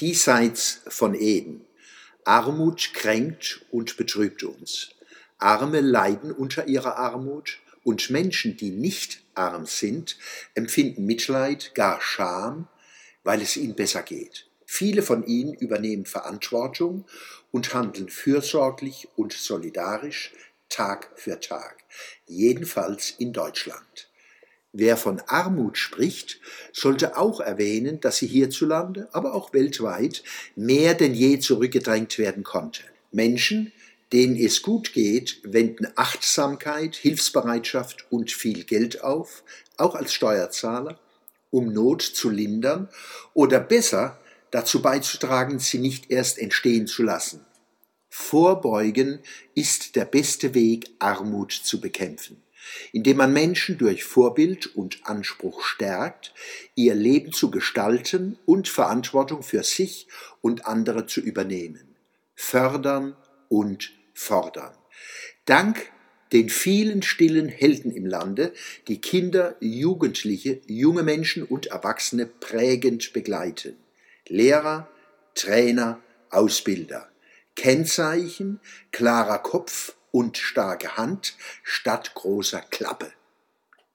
Diesseits von Eden. Armut kränkt und betrübt uns. Arme leiden unter ihrer Armut und Menschen, die nicht arm sind, empfinden Mitleid, gar Scham, weil es ihnen besser geht. Viele von ihnen übernehmen Verantwortung und handeln fürsorglich und solidarisch Tag für Tag, jedenfalls in Deutschland. Wer von Armut spricht, sollte auch erwähnen, dass sie hierzulande, aber auch weltweit mehr denn je zurückgedrängt werden konnte. Menschen, denen es gut geht, wenden Achtsamkeit, Hilfsbereitschaft und viel Geld auf, auch als Steuerzahler, um Not zu lindern oder besser dazu beizutragen, sie nicht erst entstehen zu lassen. Vorbeugen ist der beste Weg, Armut zu bekämpfen indem man Menschen durch Vorbild und Anspruch stärkt, ihr Leben zu gestalten und Verantwortung für sich und andere zu übernehmen. Fördern und fordern. Dank den vielen stillen Helden im Lande, die Kinder, Jugendliche, junge Menschen und Erwachsene prägend begleiten. Lehrer, Trainer, Ausbilder. Kennzeichen, klarer Kopf, und starke Hand statt großer Klappe.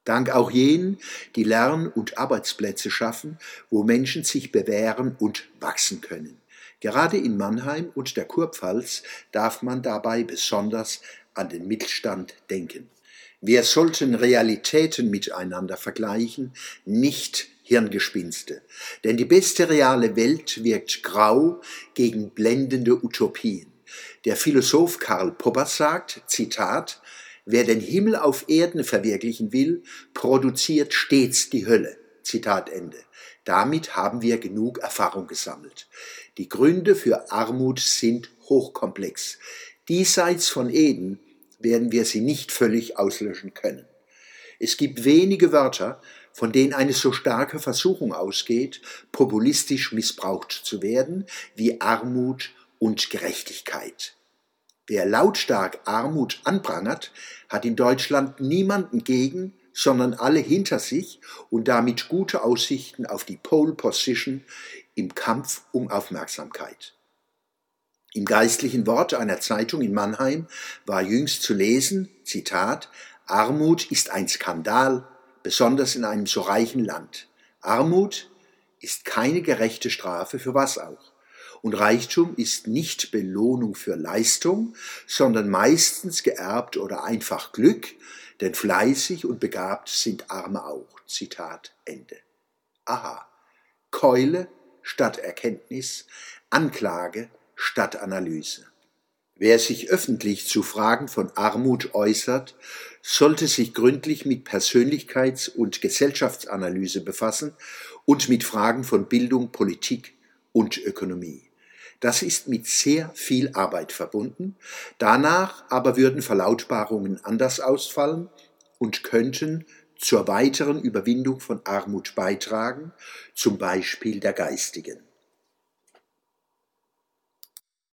Dank auch jenen, die Lern- und Arbeitsplätze schaffen, wo Menschen sich bewähren und wachsen können. Gerade in Mannheim und der Kurpfalz darf man dabei besonders an den Mittelstand denken. Wir sollten Realitäten miteinander vergleichen, nicht Hirngespinste. Denn die beste reale Welt wirkt grau gegen blendende Utopien. Der Philosoph Karl Popper sagt, Zitat, Wer den Himmel auf Erden verwirklichen will, produziert stets die Hölle. Zitat Ende. Damit haben wir genug Erfahrung gesammelt. Die Gründe für Armut sind hochkomplex. Diesseits von Eden werden wir sie nicht völlig auslöschen können. Es gibt wenige Wörter, von denen eine so starke Versuchung ausgeht, populistisch missbraucht zu werden, wie Armut und Gerechtigkeit. Wer lautstark Armut anprangert, hat in Deutschland niemanden gegen, sondern alle hinter sich und damit gute Aussichten auf die Pole Position im Kampf um Aufmerksamkeit. Im geistlichen Wort einer Zeitung in Mannheim war jüngst zu lesen, Zitat, Armut ist ein Skandal, besonders in einem so reichen Land. Armut ist keine gerechte Strafe für was auch. Und Reichtum ist nicht Belohnung für Leistung, sondern meistens geerbt oder einfach Glück, denn fleißig und begabt sind Arme auch. Zitat Ende. Aha. Keule statt Erkenntnis, Anklage statt Analyse. Wer sich öffentlich zu Fragen von Armut äußert, sollte sich gründlich mit Persönlichkeits- und Gesellschaftsanalyse befassen und mit Fragen von Bildung, Politik und Ökonomie. Das ist mit sehr viel Arbeit verbunden. Danach aber würden Verlautbarungen anders ausfallen und könnten zur weiteren Überwindung von Armut beitragen, zum Beispiel der geistigen.